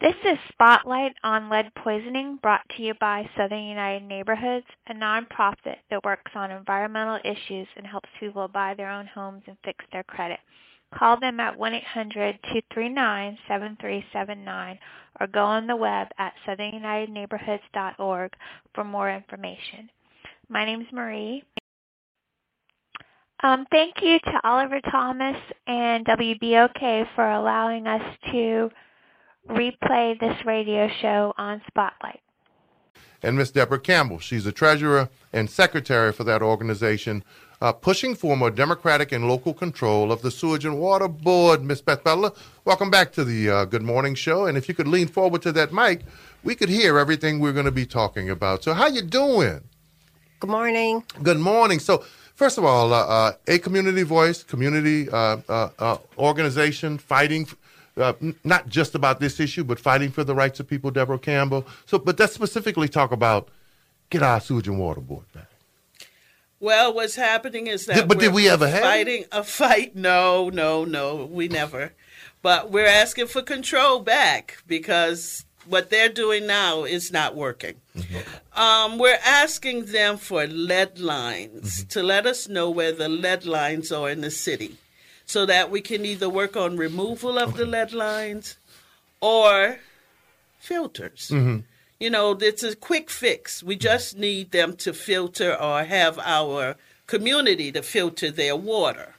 This is Spotlight on Lead Poisoning brought to you by Southern United Neighborhoods, a nonprofit that works on environmental issues and helps people buy their own homes and fix their credit. Call them at 1-800-239-7379 or go on the web at southernunitedneighborhoods.org for more information. My name is Marie. Um, thank you to Oliver Thomas and WBOK for allowing us to replay this radio show on Spotlight. And Miss Deborah Campbell, she's the treasurer and secretary for that organization, uh, pushing for more democratic and local control of the Sewage and Water Board. Miss Beth Butler, welcome back to the uh, Good Morning Show. And if you could lean forward to that mic, we could hear everything we're going to be talking about. So, how you doing? Good morning. Good morning. So, first of all, uh, uh a community voice, community uh, uh, organization fighting uh, not just about this issue, but fighting for the rights of people, Deborah Campbell. So, but let's specifically talk about get our sewage and water board back. Well, what's happening is that. Did, but did we ever have fighting a fight? No, no, no, we never. But we're asking for control back because what they're doing now is not working. Mm-hmm. Um, we're asking them for lead lines mm-hmm. to let us know where the lead lines are in the city so that we can either work on removal of the lead lines or filters. Mm-hmm. You know, it's a quick fix. We just need them to filter or have our community to filter their water.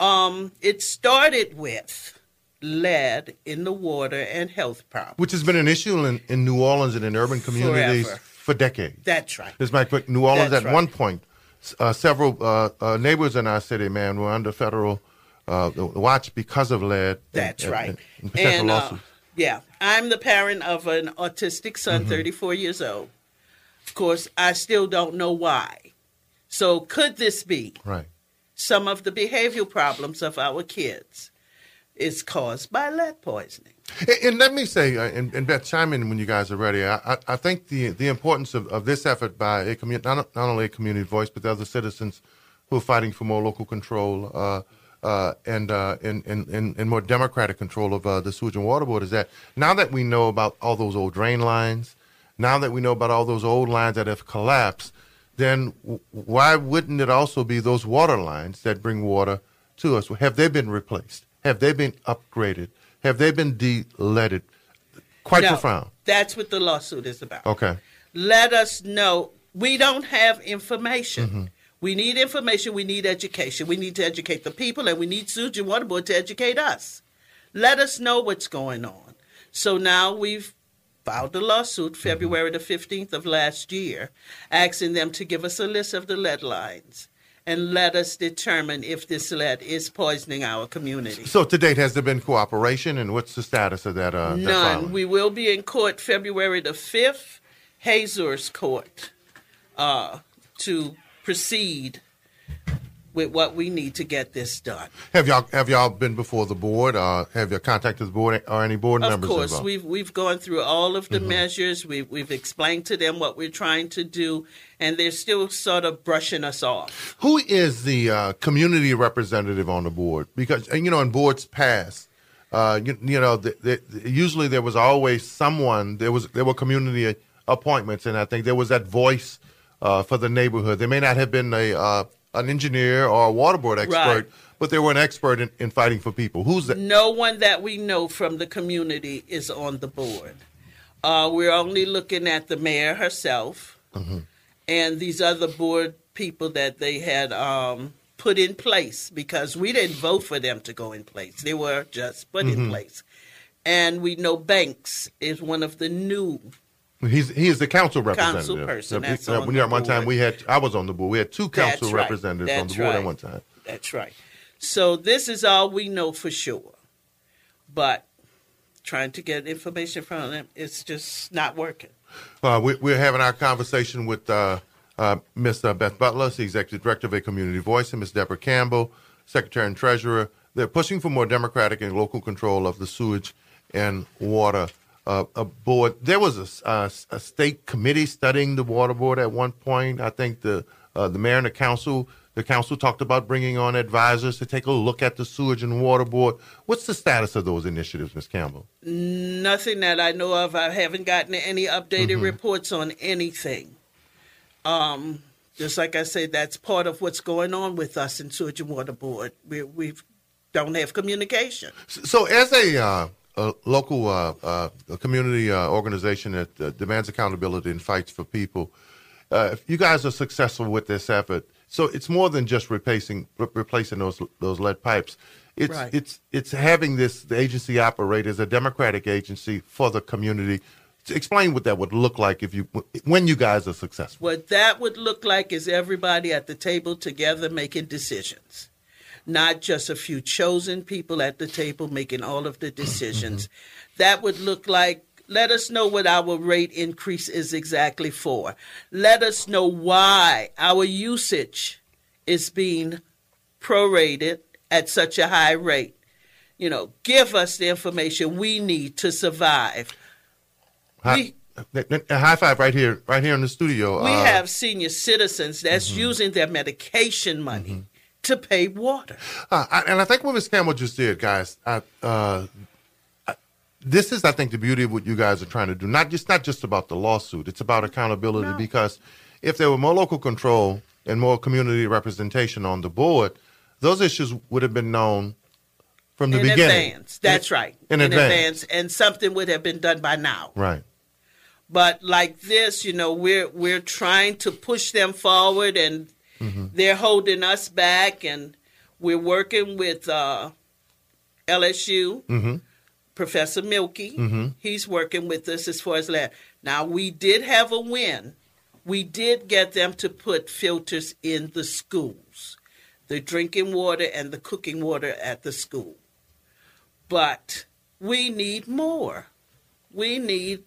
Um, it started with lead in the water and health problems. Which has been an issue in, in New Orleans and in urban communities Forever. for decades. That's right. This might put New Orleans That's at right. one point. Uh, several uh, uh, neighbors in our city, man, were under federal uh, watch because of lead. That's and, right. And, and potential and, uh, yeah, I'm the parent of an autistic son, Mm-hmm. 34 years old. Of course, I still don't know why. So, could this be Right. some of the behavioral problems of our kids is caused by lead poisoning? And, and let me say, uh, and, and Beth, chime in when you guys are ready. I, I, I think the the importance of, of this effort by a community, not, not only a community voice, but the other citizens who are fighting for more local control uh, uh, and, uh, and, and, and and more democratic control of uh, the sewage and water board is that now that we know about all those old drain lines, now that we know about all those old lines that have collapsed, then w- why wouldn't it also be those water lines that bring water to us? Have they been replaced? Have they been upgraded? Have they been de-leaded? Quite no, profound. That's what the lawsuit is about. Okay. Let us know. We don't have information. Mm-hmm. We need information. We need education. We need to educate the people, and we need Sewage and Water Board to educate us. Let us know what's going on. So now we've filed a lawsuit Mm-hmm. February the 15th of last year, asking them to give us a list of the lead lines and let us determine if this lead is poisoning our community. So to date, has there been cooperation, and what's the status of that? Uh, None. filing? We will be in court February the 5th, Hazeur's Court, uh, to proceed with what we need to get this done. Have y'all have y'all been before the board? Uh, have you contacted the board or any board Of members Of course, involved? we've we've gone through all of the measures. We've we've explained to them what we're trying to do, and they're still sort of brushing us off. Who is the uh, community representative on the board? Because uh, you know, in boards past, uh, you, you know, the, the, usually there was always someone. There was there were community appointments, and I think there was that voice uh, for the neighborhood. There may not have been a uh, an engineer or a water board expert, Right. but they were an expert in, in fighting for people. Who's that? No one that we know from the community is on the board. Uh, we're only looking at the mayor herself and these other board people that they had um, put in place because we didn't vote for them to go in place. They were just put in place. And we know Banks is one of the new. He's he is the council representative. Council person, that's uh, on when the at one time we had I was on the board. We had two That's council right. representatives on the That's board at one time. That's right. So this is all we know for sure. But trying to get information from them, it's just not working. Uh, we, we're having our conversation with uh, uh, Ms. uh, Beth Butler, the Executive Director of A Community Voice, and Ms. Deborah Campbell, Secretary and Treasurer. They're pushing for more democratic and local control of the sewage and water uh, uh, board. There was a, uh, a state committee studying the water board at one point. I think the uh, the mayor and the council The council talked about bringing on advisors to take a look at the sewage and water board. What's the status of those initiatives, Ms. Campbell? Nothing that I know of. I haven't gotten any updated Mm-hmm. reports on anything. Um, just like I said, that's part of what's going on with us in Sewage and Water Board. We we don't have communication. So, as a, uh, a local uh, uh, a community uh, organization that uh, demands accountability and fights for people, uh, if you guys are successful with this effort, so it's more than just replacing re- replacing those those lead pipes. It's Right. it's it's having this the agency operate as a democratic agency for the community. Explain what that would look like if you when you guys are successful. What that would look like is everybody at the table together making decisions, not just a few chosen people at the table making all of the decisions. that would look like let us know what our rate increase is exactly for. Let us know why our usage is being prorated at such a high rate. You know, give us the information we need to survive. High, a high five right here, right here in the studio. We Uh, have senior citizens that's using their medication money to pay water. Uh, I, and I think what Ms. Campbell just did, guys, I, uh, I- this is, I think, the beauty of what you guys are trying to do. Not just not just about the lawsuit; it's about accountability. No. Because if there were more local control and more community representation on the board, those issues would have been known from the beginning. in beginning. advance. That's In- right. In, advance. and something would have been done by now. right? But like this, you know, we're we're trying to push them forward, and Mm-hmm. they're holding us back, and we're working with uh, LSU. Mm-hmm. Professor Mielke, Mm-hmm. he's working with us as far as that. Now we did have a win. We did get them to put filters in the schools, the drinking water and the cooking water at the school. But we need more. We need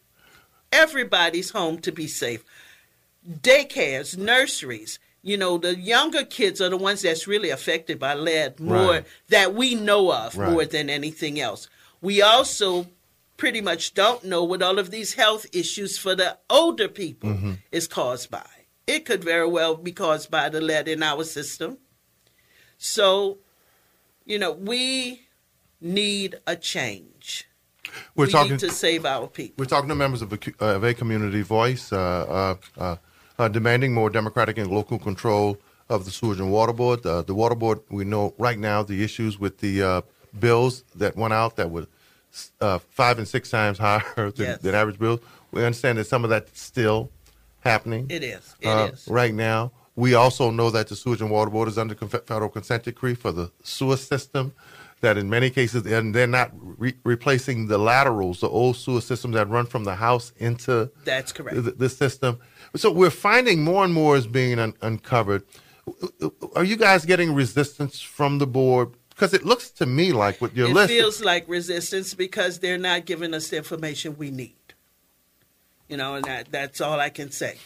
everybody's home to be safe. Daycares, nurseries, you know, the younger kids are the ones that's really affected by lead more Right. that we know of Right. more than anything else. We also pretty much don't know what all of these health issues for the older people Mm-hmm. is caused by. It could very well be caused by the lead in our system. So, you know, we need a change. We're we talking. need to save our people. We're talking to members of a, uh, of a community voice, uh, uh, uh, uh, demanding more democratic and local control of the sewage and water board. Uh, the water board, we know right now the issues with the uh, bills that went out that were uh, five and six times higher than, Yes. than average bills. We understand that some of that's still happening It is. It is. right now. We also know that the sewage and water board is under federal consent decree for the sewer system. That in many cases, and they're not re- replacing the laterals, the old sewer systems that run from the house into That's correct. the, the system. So we're finding more and more is being un- uncovered. Are you guys getting resistance from the board? Because it looks to me like what you're it listing. feels like resistance because they're not giving us the information we need. You know, and that, that's all I can say.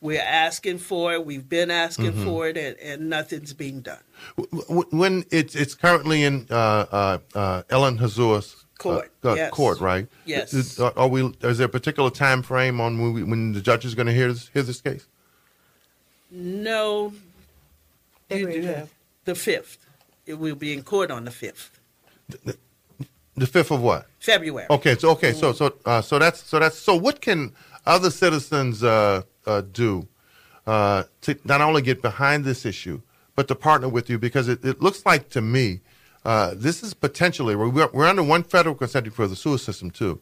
We're asking for it. We've been asking Mm-hmm. for it, and, and nothing's being done. W- w- when it's it's currently in uh, uh, uh, Ellen Hazeur's Court, uh, uh, yes. court, right? Yes. Is, are are we? Is there a particular time frame on when, we, when the judge is going to hear this, hear this case? No, you do have the fifth. It will be in court on the fifth, The fifth of what? February. Okay, so okay, so so uh, so that's so that's so. What can other citizens uh, uh, do uh, to not only get behind this issue, but to partner with you? Because it, it looks like to me uh, this is potentially we're, we're under one federal consent for the sewer system too,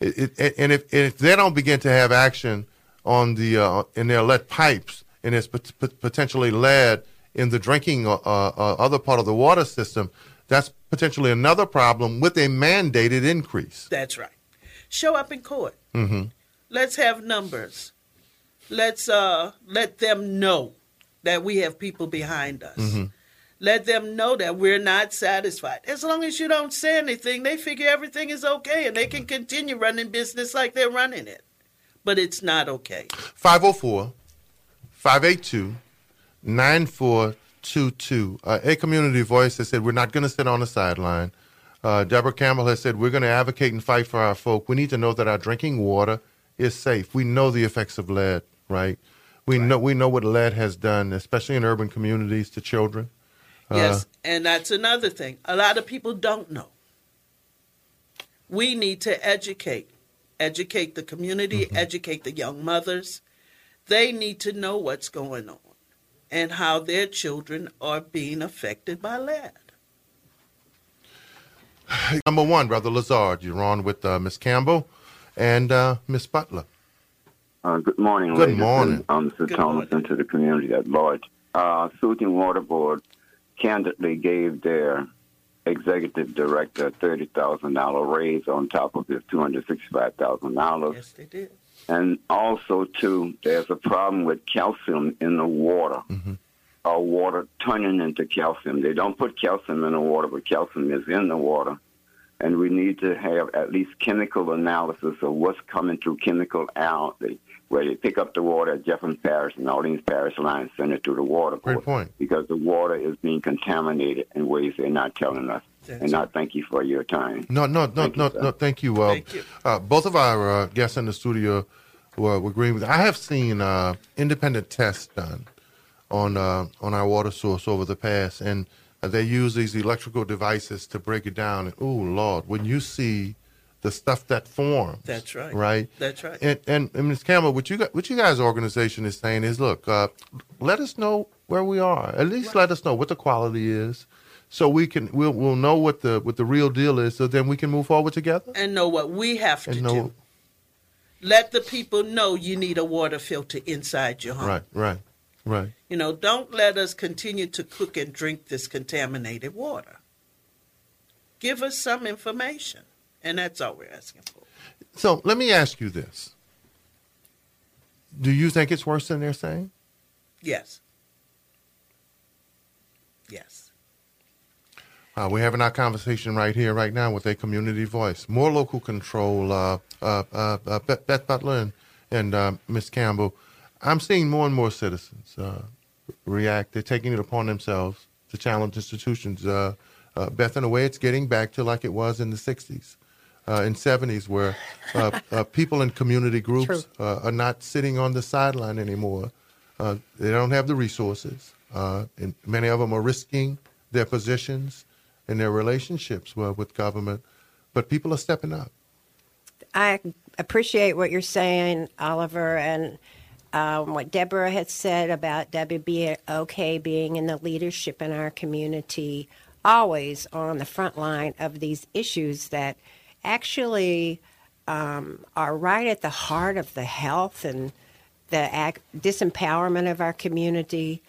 it, it, and if if they don't begin to have action on the uh, in their lead pipes and there's pot- pot- potentially lead in the drinking uh, uh, other part of the water system, that's potentially another problem with a mandated increase. That's right. Show up in court. Mm-hmm. Let's have numbers. Let's uh let them know that we have people behind us. Mm-hmm. Let them know that we're not satisfied. As long as you don't say anything, they figure everything is okay and they can continue running business like they're running it. But it's not okay. 504 582 9422. Uh, A community voice has said, We're not going to sit on the sideline. Uh, Deborah Campbell has said, We're going to advocate and fight for our folk. We need to know that our drinking water is safe. We know the effects of lead, right? We know we know what lead has done, especially in urban communities to children. Yes, uh, and that's another thing. A lot of people don't know. We need to educate, educate the community, mm-hmm. educate the young mothers. They need to know what's going on and how their children are being affected by lead. Number one, Brother Lazard, you're on with uh, Miss Campbell and uh, Miss Butler. Uh, good morning, Good ladies morning. And, Mr. Good Thomas, morning. and to the community at large. Uh, Sewage and Water Board candidly gave their executive director a thirty thousand dollar raise on top of his two hundred sixty five thousand dollars. Yes, they did. And also, too, there's a problem with calcium in the water. Mm-hmm. Our water turning into calcium. They don't put calcium in the water, but calcium is in the water and we need to have at least chemical analysis of what's coming through chemical out where they pick up the water at Jefferson Parish and Orleans Parish line, send it to the water Great point. Because the water is being contaminated in ways they're not telling us. That's and I thank you for your time. No, no, no, thank no, you, no. Thank you. Uh, thank you. Uh, both of our uh, guests in the studio were, were agreeing with. I have seen uh, independent tests done on uh, on our water source over the past, and they use these electrical devices to break it down. And oh Lord, when you see the stuff that forms, that's right, right, that's right. And and, and Ms. Campbell, what you got, what you guys' organization is saying is, look, uh, let us know where we are. At least right. let us know what the quality is. So we can we'll we'll know what the what the real deal is. So then we can move forward together and know what we have to know, do. Let the people know you need a water filter inside your home. Right, right. Right. You know, don't let us continue to cook and drink this contaminated water. Give us some information, and that's all we're asking for. So let me ask you this. Do you think it's worse than they're saying? Yes. Yes. Uh, we're having our conversation right here, right now, with a community voice. More local control. Uh, uh, uh, uh Beth Butler and, and uh, Miss Campbell I'm seeing more and more citizens uh, react. They're taking it upon themselves to challenge institutions. Uh, uh, Beth, in a way, it's getting back to like it was in the 60s uh, and 70s, where uh, uh, people in community groups are not sitting on the sideline anymore. they don't have the resources, and many of them are risking their positions and their relationships with government. But people are stepping up. I appreciate what you're saying, Oliver, and um, what Deborah had said about WBOK being in the leadership in our community, always on the front line of these issues that actually um, are right at the heart of the health and the ag- disempowerment of our community.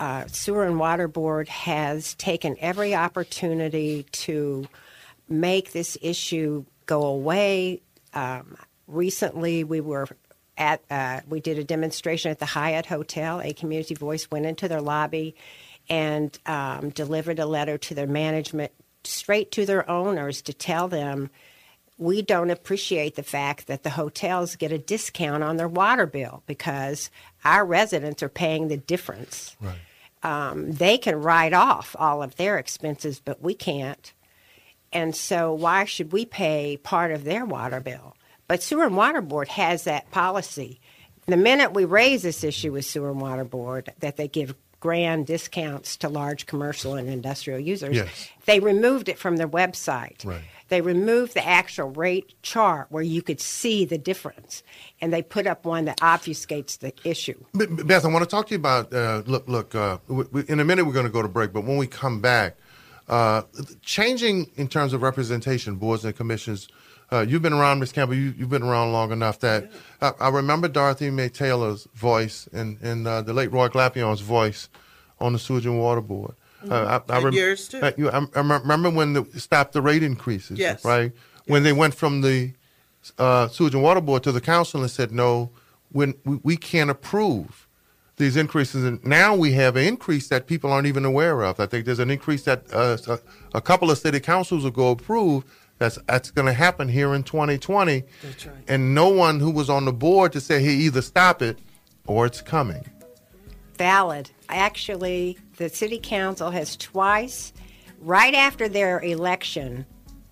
Uh, Sewer and Water Board has taken every opportunity to make this issue go away. Um, recently, we were at uh, we did a demonstration at the Hyatt Hotel. A community voice went into their lobby and um, delivered a letter to their management, straight to their owners, to tell them we don't appreciate the fact that the hotels get a discount on their water bill because our residents are paying the difference. Right. Um, they can write off all of their expenses, but we can't. And so, why should we pay part of their water bill? But Sewer and Water Board has that policy. The minute we raise this issue with Sewer and Water Board, that they give grand discounts to large commercial and industrial users, yes. they removed it from their website. Right. They removed the actual rate chart where you could see the difference, and they put up one that obfuscates the issue. Beth, I want to talk to you about. Uh, look, look. Uh, we, in a minute, we're going to go to break, but when we come back, uh, changing in terms of representation, boards and commissions uh, you've been around, Miss Campbell. You, have been around long enough that I, I, remember Dorothy Mae Taylor's voice and, and uh, the late Roy Glapion's voice on the Sewage and Water Board. Mm-hmm. Uh, I, I rem- yours too. Uh, you, I, remember when they stopped the rate increases. Yes. Right. Yes. When they went from the uh, Sewage and Water Board to the council and said, no, when we, we can't approve these increases. And now we have an increase that people aren't even aware of. I think there's an increase that uh, a, a couple of city councils ago approved that's that's going to happen here in 2020. That's right. And no one who was on the board to say, "Hey, either stop it or it's coming." Valid. I actually, the city council has twice, right after their election,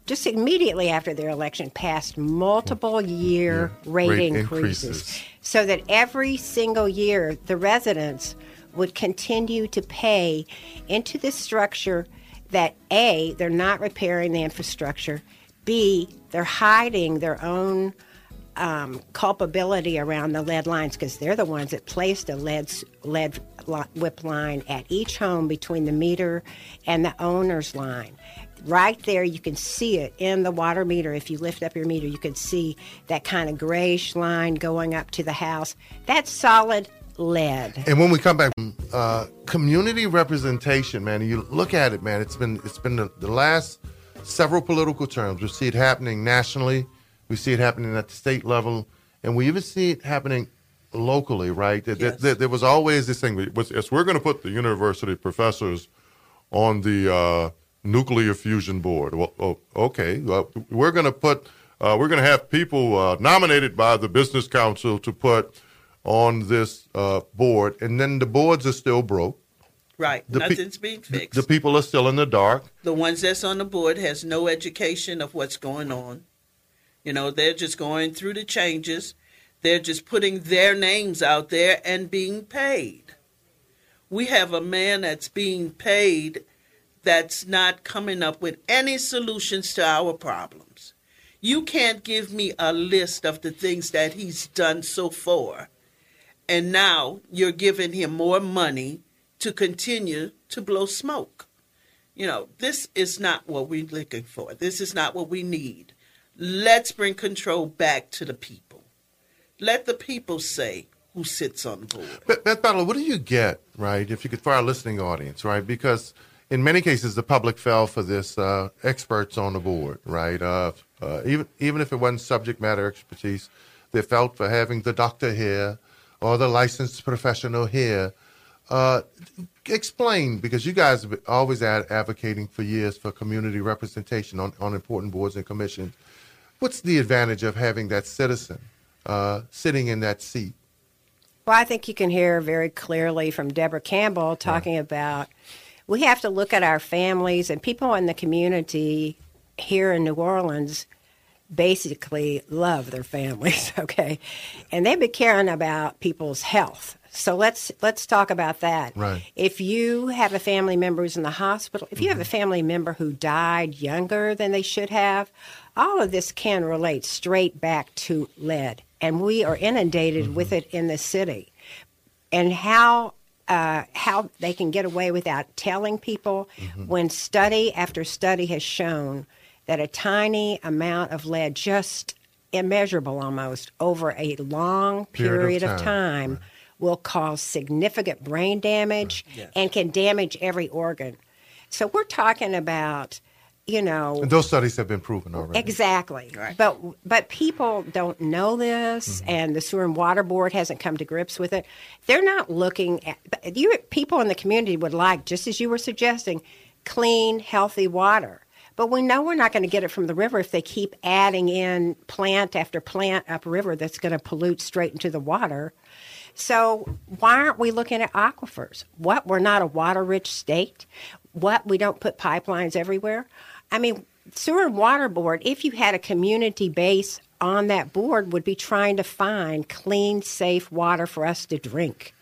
just immediately after their election, passed multiple year rate, Rate increases, increases. so that every single year the residents would continue to pay into this structure that A, they're not repairing the infrastructure, B, they're hiding their own um, culpability around the lead lines because they're the ones that placed a lead lead whip line at each home between the meter and the owner's line. Right there, you can see it in the water meter. If you lift up your meter, you can see that kind of grayish line going up to the house. That's solid lead. And when we come back, uh, community representation, man, you look at it, man. It's been it's been the, the last several political terms. We see it happening nationally, we see it happening at the state level, and we even see it happening locally. Right? Yes. there, there was always this thing. Yes, we're going to put the university professors on the uh, nuclear fusion board. Well, oh, okay, well, we're going to put uh, we're going to have people uh, nominated by the business council to put on this uh, board, and then the boards are still broke. Right. The pe- Nothing's being fixed. The people are still in the dark. the ones that's on the board has no education of what's going on. You know, they're just going through the changes. They're just putting their names out there and being paid. We have a man that's being paid that's not coming up with any solutions to our problems. You can't give me a list of the things that he's done so far. And now you're giving him more money to continue to blow smoke. You know, this is not what we're looking for. This is not what we need. Let's bring control back to the people. Let the people say who sits on the board. Beth, Beth Butler, what do you get, right, if you could, for our listening audience, right? Because in many cases, the public fell for this uh, experts on the board, right? Uh, uh, even, even if it wasn't subject matter expertise, they felt for having the doctor here or the licensed professional here. Uh, explain, because you guys have always ad- advocating for years for community representation on, on important boards and commissions. What's the advantage of having that citizen uh, sitting in that seat? Well, I think you can hear very clearly from Deborah Campbell talking about we have to look at our families and people in the community here in New Orleans basically love their families, okay? And they've been caring about people's health. So let's let's talk about that. Right. If you have a family member who's in the hospital, if you have a family member who died younger than they should have, all of this can relate straight back to lead. And we are inundated with it in the city. And how uh, how they can get away without telling people when study after study has shown that a tiny amount of lead, just immeasurable almost, over a long Period period, of of time, time, will cause significant brain damage Yes. and can damage every organ. So we're talking about, you know, And those studies have been proven already. Exactly. Right. But but people don't know this, Mm-hmm. and the Sewer and Water Board hasn't come to grips with it. They're not looking at you. People in the community would like, just as you were suggesting, clean, healthy water. But we know we're not going to get it from the river if they keep adding in plant after plant upriver that's going to pollute straight into the water. So why aren't we looking at aquifers? What we're not a water-rich state? What we don't put pipelines everywhere? I mean, sewer and water board. If you had a community base on that board, would be trying to find clean, safe water for us to drink.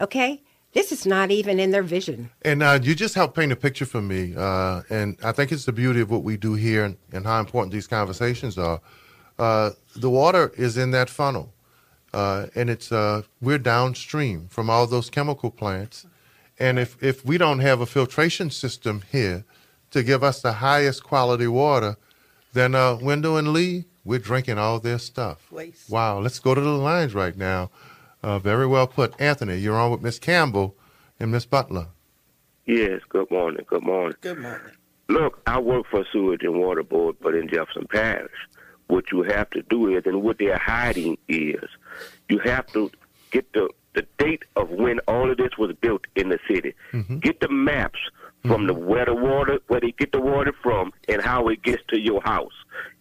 Okay, this is not even in their vision. And uh, you just helped paint a picture for me. Uh, and I think it's the beauty of what we do here and, and how important these conversations are. Uh, the water is in that funnel. Uh, and it's uh, we're downstream from all those chemical plants. And if, if we don't have a filtration system here to give us the highest quality water, then uh, Wendell and Lee, we're drinking all their stuff. Waste. Wow, let's go to the lines right now. Uh, very well put. Anthony, you're on with Miss Campbell and Miss Butler. Yes, good morning. Good morning. Good morning. Look, I work for Sewage and Water Board, but in Jefferson Parish. What you have to do is, and what they're hiding is, you have to get the, the date of when all of this was built in the city. Get the maps from mm-hmm. the where the water, where they get the water from, and how it gets to your house.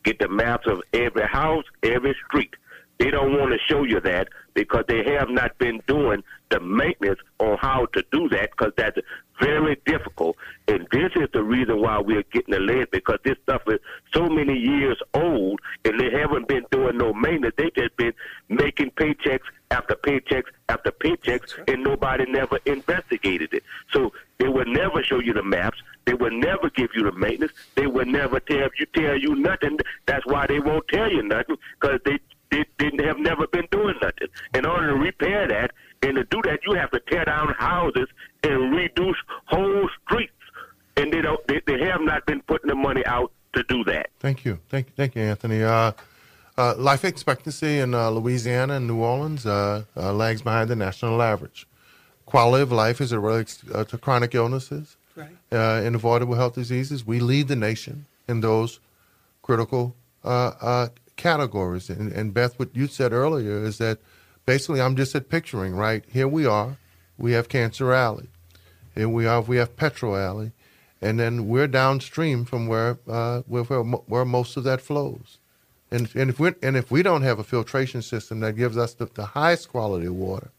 Get the maps of every house, every street. They don't want to show you that because they have not been doing the maintenance on how to do that because that's very difficult. And this is the reason why we're getting the lead because this stuff is so many years old and they haven't been doing no maintenance. They just been making paychecks after paychecks after paychecks and nobody never investigated it. So they would never show you the maps. They would never give you the maintenance. They would never tell you tell you nothing. That's why they won't tell you nothing because they they, they have never been doing nothing. In order to repair that and to do that, you have to tear down houses and reduce whole streets. And they don't. They, they have not been putting the money out to do that. Thank you, thank, thank you, Anthony. Uh, uh, life expectancy in uh, Louisiana and New Orleans uh, uh, lags behind the national average. Quality of life as it relates uh, to chronic illnesses Right. and avoidable health diseases, we lead the nation in those critical categories. And, and Beth, what you said earlier is that basically I'm just at picturing, right? Here we are, we have Cancer Alley, here we are, we have Petro Alley, and then we're downstream from where uh, where, where, where most of that flows. And, and if we and if we don't have a filtration system that gives us the, the highest quality of water,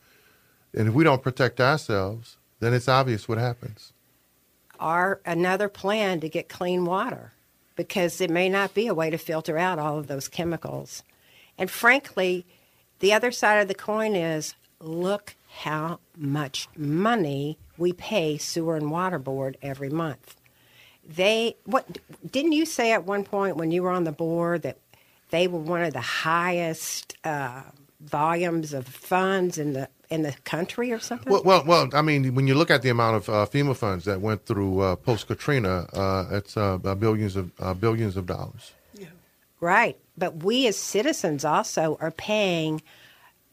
and if we don't protect ourselves, then it's obvious what happens. Or another plan to get clean water because it may not be a way to filter out all of those chemicals. And frankly, the other side of the coin is look how much money we pay sewer and water board every month. They what didn't you say at one point when you were on the board that they were one of the highest uh, volumes of funds in the in the country or something? Well, well, well, I mean, when you look at the amount of uh, FEMA funds that went through uh, post Katrina, uh, it's uh, uh, billions of uh, billions of dollars. Right. But we as citizens also are paying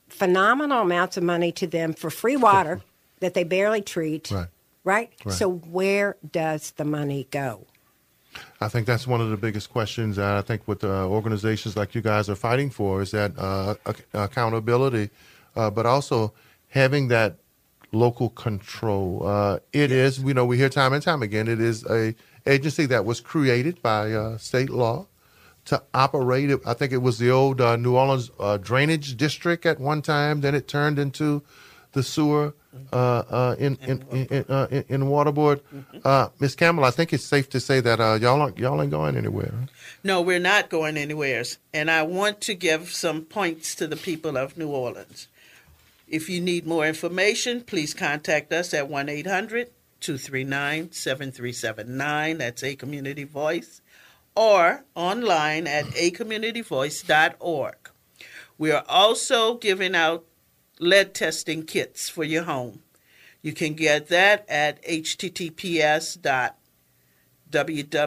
phenomenal amounts of money to them for free water that they barely treat. Right. Right? Right. So where does the money go? I think that's one of the biggest questions. And I think what uh, organizations like you guys are fighting for is that uh, ac- accountability, uh, but also having that local control. Uh, it is, you know, we hear time and time again, it is a agency that was created by uh, state law to operate. it. I think it was the old uh, New Orleans uh, drainage district at one time. Then it turned into the sewer uh, uh, in in in, in, uh, in, Waterboard. Uh, Miss Campbell, I think it's safe to say that uh, y'all aren't, y'all ain't going anywhere. No, we're not going anywhere. And I want to give some points to the people of New Orleans. If you need more information, please contact us at 1 800 239 7379. That's A Community Voice. Or online at acommunityvoice.org. We are also giving out lead testing kits for your home. You can get that at https dot www.hbbf.org.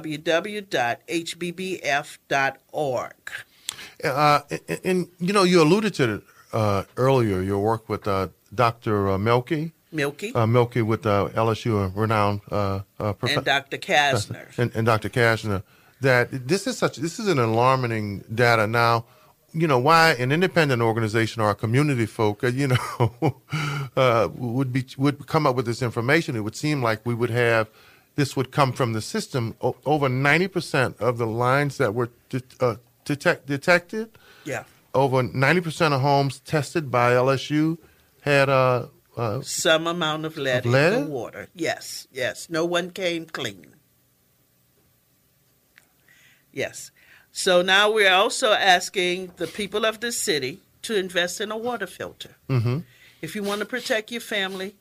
Uh, and, and, you know, you alluded to it uh, earlier. Your work with uh, Dr. Uh, Mielke, Mielke uh, Mielke with uh, LSU, a renowned uh, uh, prof- and Dr. Katner. and, and Dr. Katner, that this is such this is an alarming data. Now, you know why an independent organization or a community folk, uh, you know, uh, would be would come up with this information. It would seem like we would have this would come from the system. O- over ninety percent of the lines that were de- uh, detect- detected, Yeah. over ninety percent of homes tested by LSU had uh, uh, Some amount of lead, Of lead? in the water. Yes, yes. No one came clean. Yes. So now we're also asking the people of the city to invest in a water filter. hmm If you want to protect your family,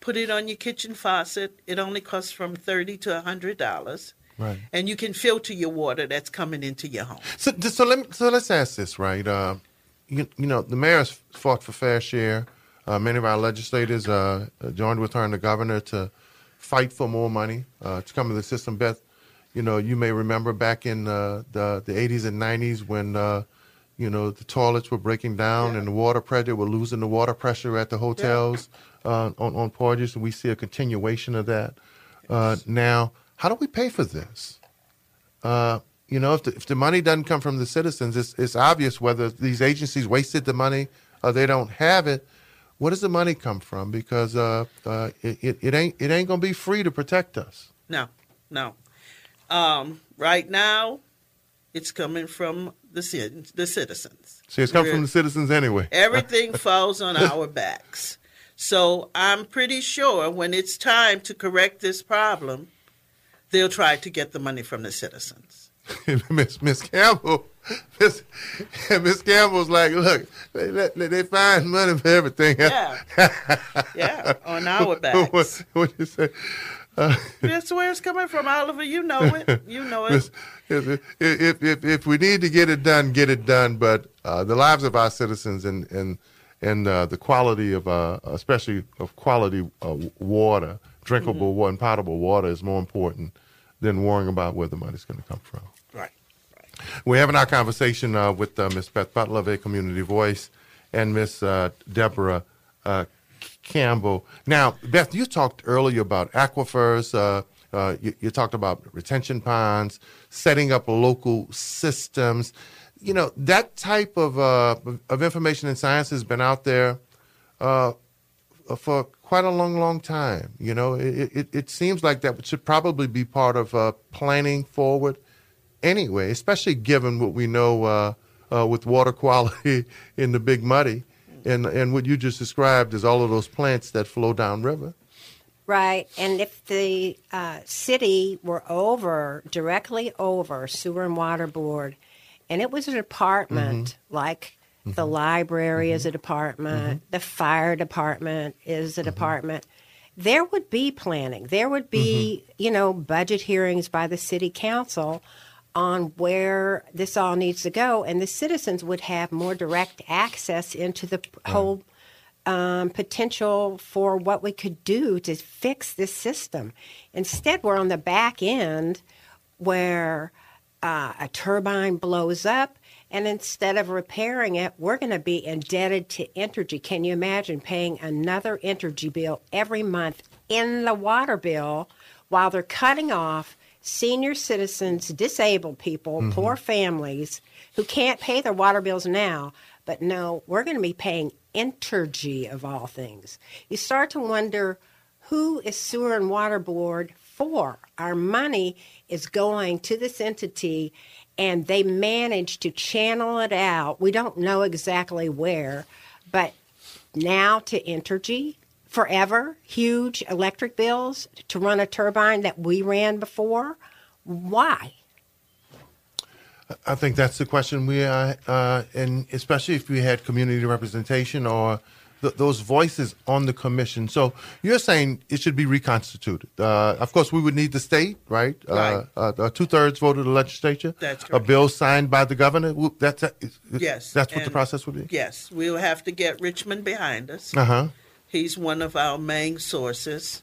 put it on your kitchen faucet. It only costs from thirty to hundred dollars, right. and you can filter your water that's coming into your home. So, so let me, so let's ask this, right? Uh, you, you know, the mayor's fought for fair share. Uh, many of our legislators uh, joined with her and the governor to fight for more money uh, to come to the system. Beth, you know, you may remember back in uh, the the 80s and 90s when uh, you know the toilets were breaking down and the water pressure, we're losing the water pressure at the hotels uh, on on Poydras, and we see a continuation of that. Uh, now, how do we pay for this? Uh, you know, if the, if the money doesn't come from the citizens, it's, it's obvious whether these agencies wasted the money or they don't have it. Where does the money come from? Because uh, uh, it, it, it ain't it ain't gonna be free to protect us. No, no. Um, right now, it's coming from the the citizens. See, it's coming from the citizens anyway. Everything falls on our backs. So I'm pretty sure when it's time to correct this problem, they'll try to get the money from the citizens. Miss Miss Campbell, Miss Miss Campbell's like, look, they, they, they find money for everything. Yeah, yeah, on our backs. what, what you say? Uh, That's where it's coming from, Oliver. You know it. You know it. If, if, if, if we need to get it done, get it done. But uh, the lives of our citizens and and and uh, the quality of, uh, especially of quality uh, water, drinkable mm-hmm. water, and potable water, is more important than worrying about where the money's going to come from. Right. We're having our conversation uh, with uh, Ms. Beth Butler of A Community Voice and Ms. Uh, Deborah uh, Campbell. Now, Beth, you talked earlier about aquifers. Uh, uh, you, you, talked about retention ponds, setting up local systems. You know, that type of, of information and science has been out there for quite a long, long time. You know, it, it, it seems like that should probably be part of uh, planning forward anyway, especially given what we know uh, uh, with water quality in the Big Muddy and, and what you just described is all of those plants that flow downriver. Right. And if the uh, city were over, directly over Sewer and Water Board, and it was a department mm-hmm. like Mm-hmm. The library mm-hmm. is a department. Mm-hmm. The fire department is a mm-hmm. department. There would be planning. There would be, mm-hmm. you know, budget hearings by the city council on where this all needs to go, and the citizens would have more direct access into the whole um, potential for what we could do to fix this system. Instead, we're on the back end where uh, a turbine blows up and instead of repairing it, we're going to be indebted to Entergy. Can you imagine paying another Entergy bill every month in the water bill while they're cutting off senior citizens, disabled people, mm-hmm. poor families who can't pay their water bills now? But no, we're going to be paying Entergy of all things. You start to wonder who is Sewer and Water Board for? Our money is going to this entity and they manage to channel it out. We don't know exactly where, but now to Entergy forever, huge electric bills to run a turbine that we ran before. Why? I think that's the question we uh, uh, and especially if we had community representation or th- those voices on the commission. So you're saying it should be reconstituted. Uh, of course, we would need the state, right? Uh, right. Uh, uh, two thirds vote of the legislature. That's correct. A bill signed by the governor. That's a, yes. That's what and the process would be. Yes, we'll have to get Richmond behind us. Uh huh. He's one of our main sources.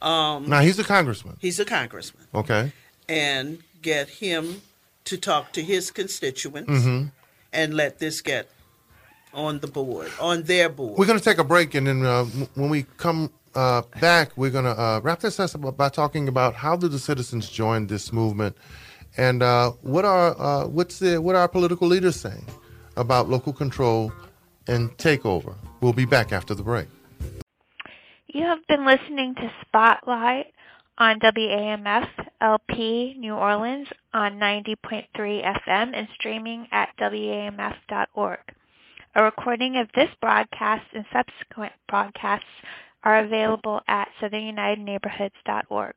Um, now he's a congressman. He's a congressman. Okay. And get him to talk to his constituents mm-hmm. and let this get on the board, on their board. We're going to take a break, and then uh, when we come uh, back, we're going to uh, wrap this up by talking about how do the citizens join this movement, and uh, what are uh, what's the what are our political leaders saying about local control and takeover. We'll be back after the break. You have been listening to Spotlight on WAMF LP New Orleans on 90.3 FM and streaming at WAMF.org. A recording of this broadcast and subsequent broadcasts are available at southernunitedneighborhoods.org.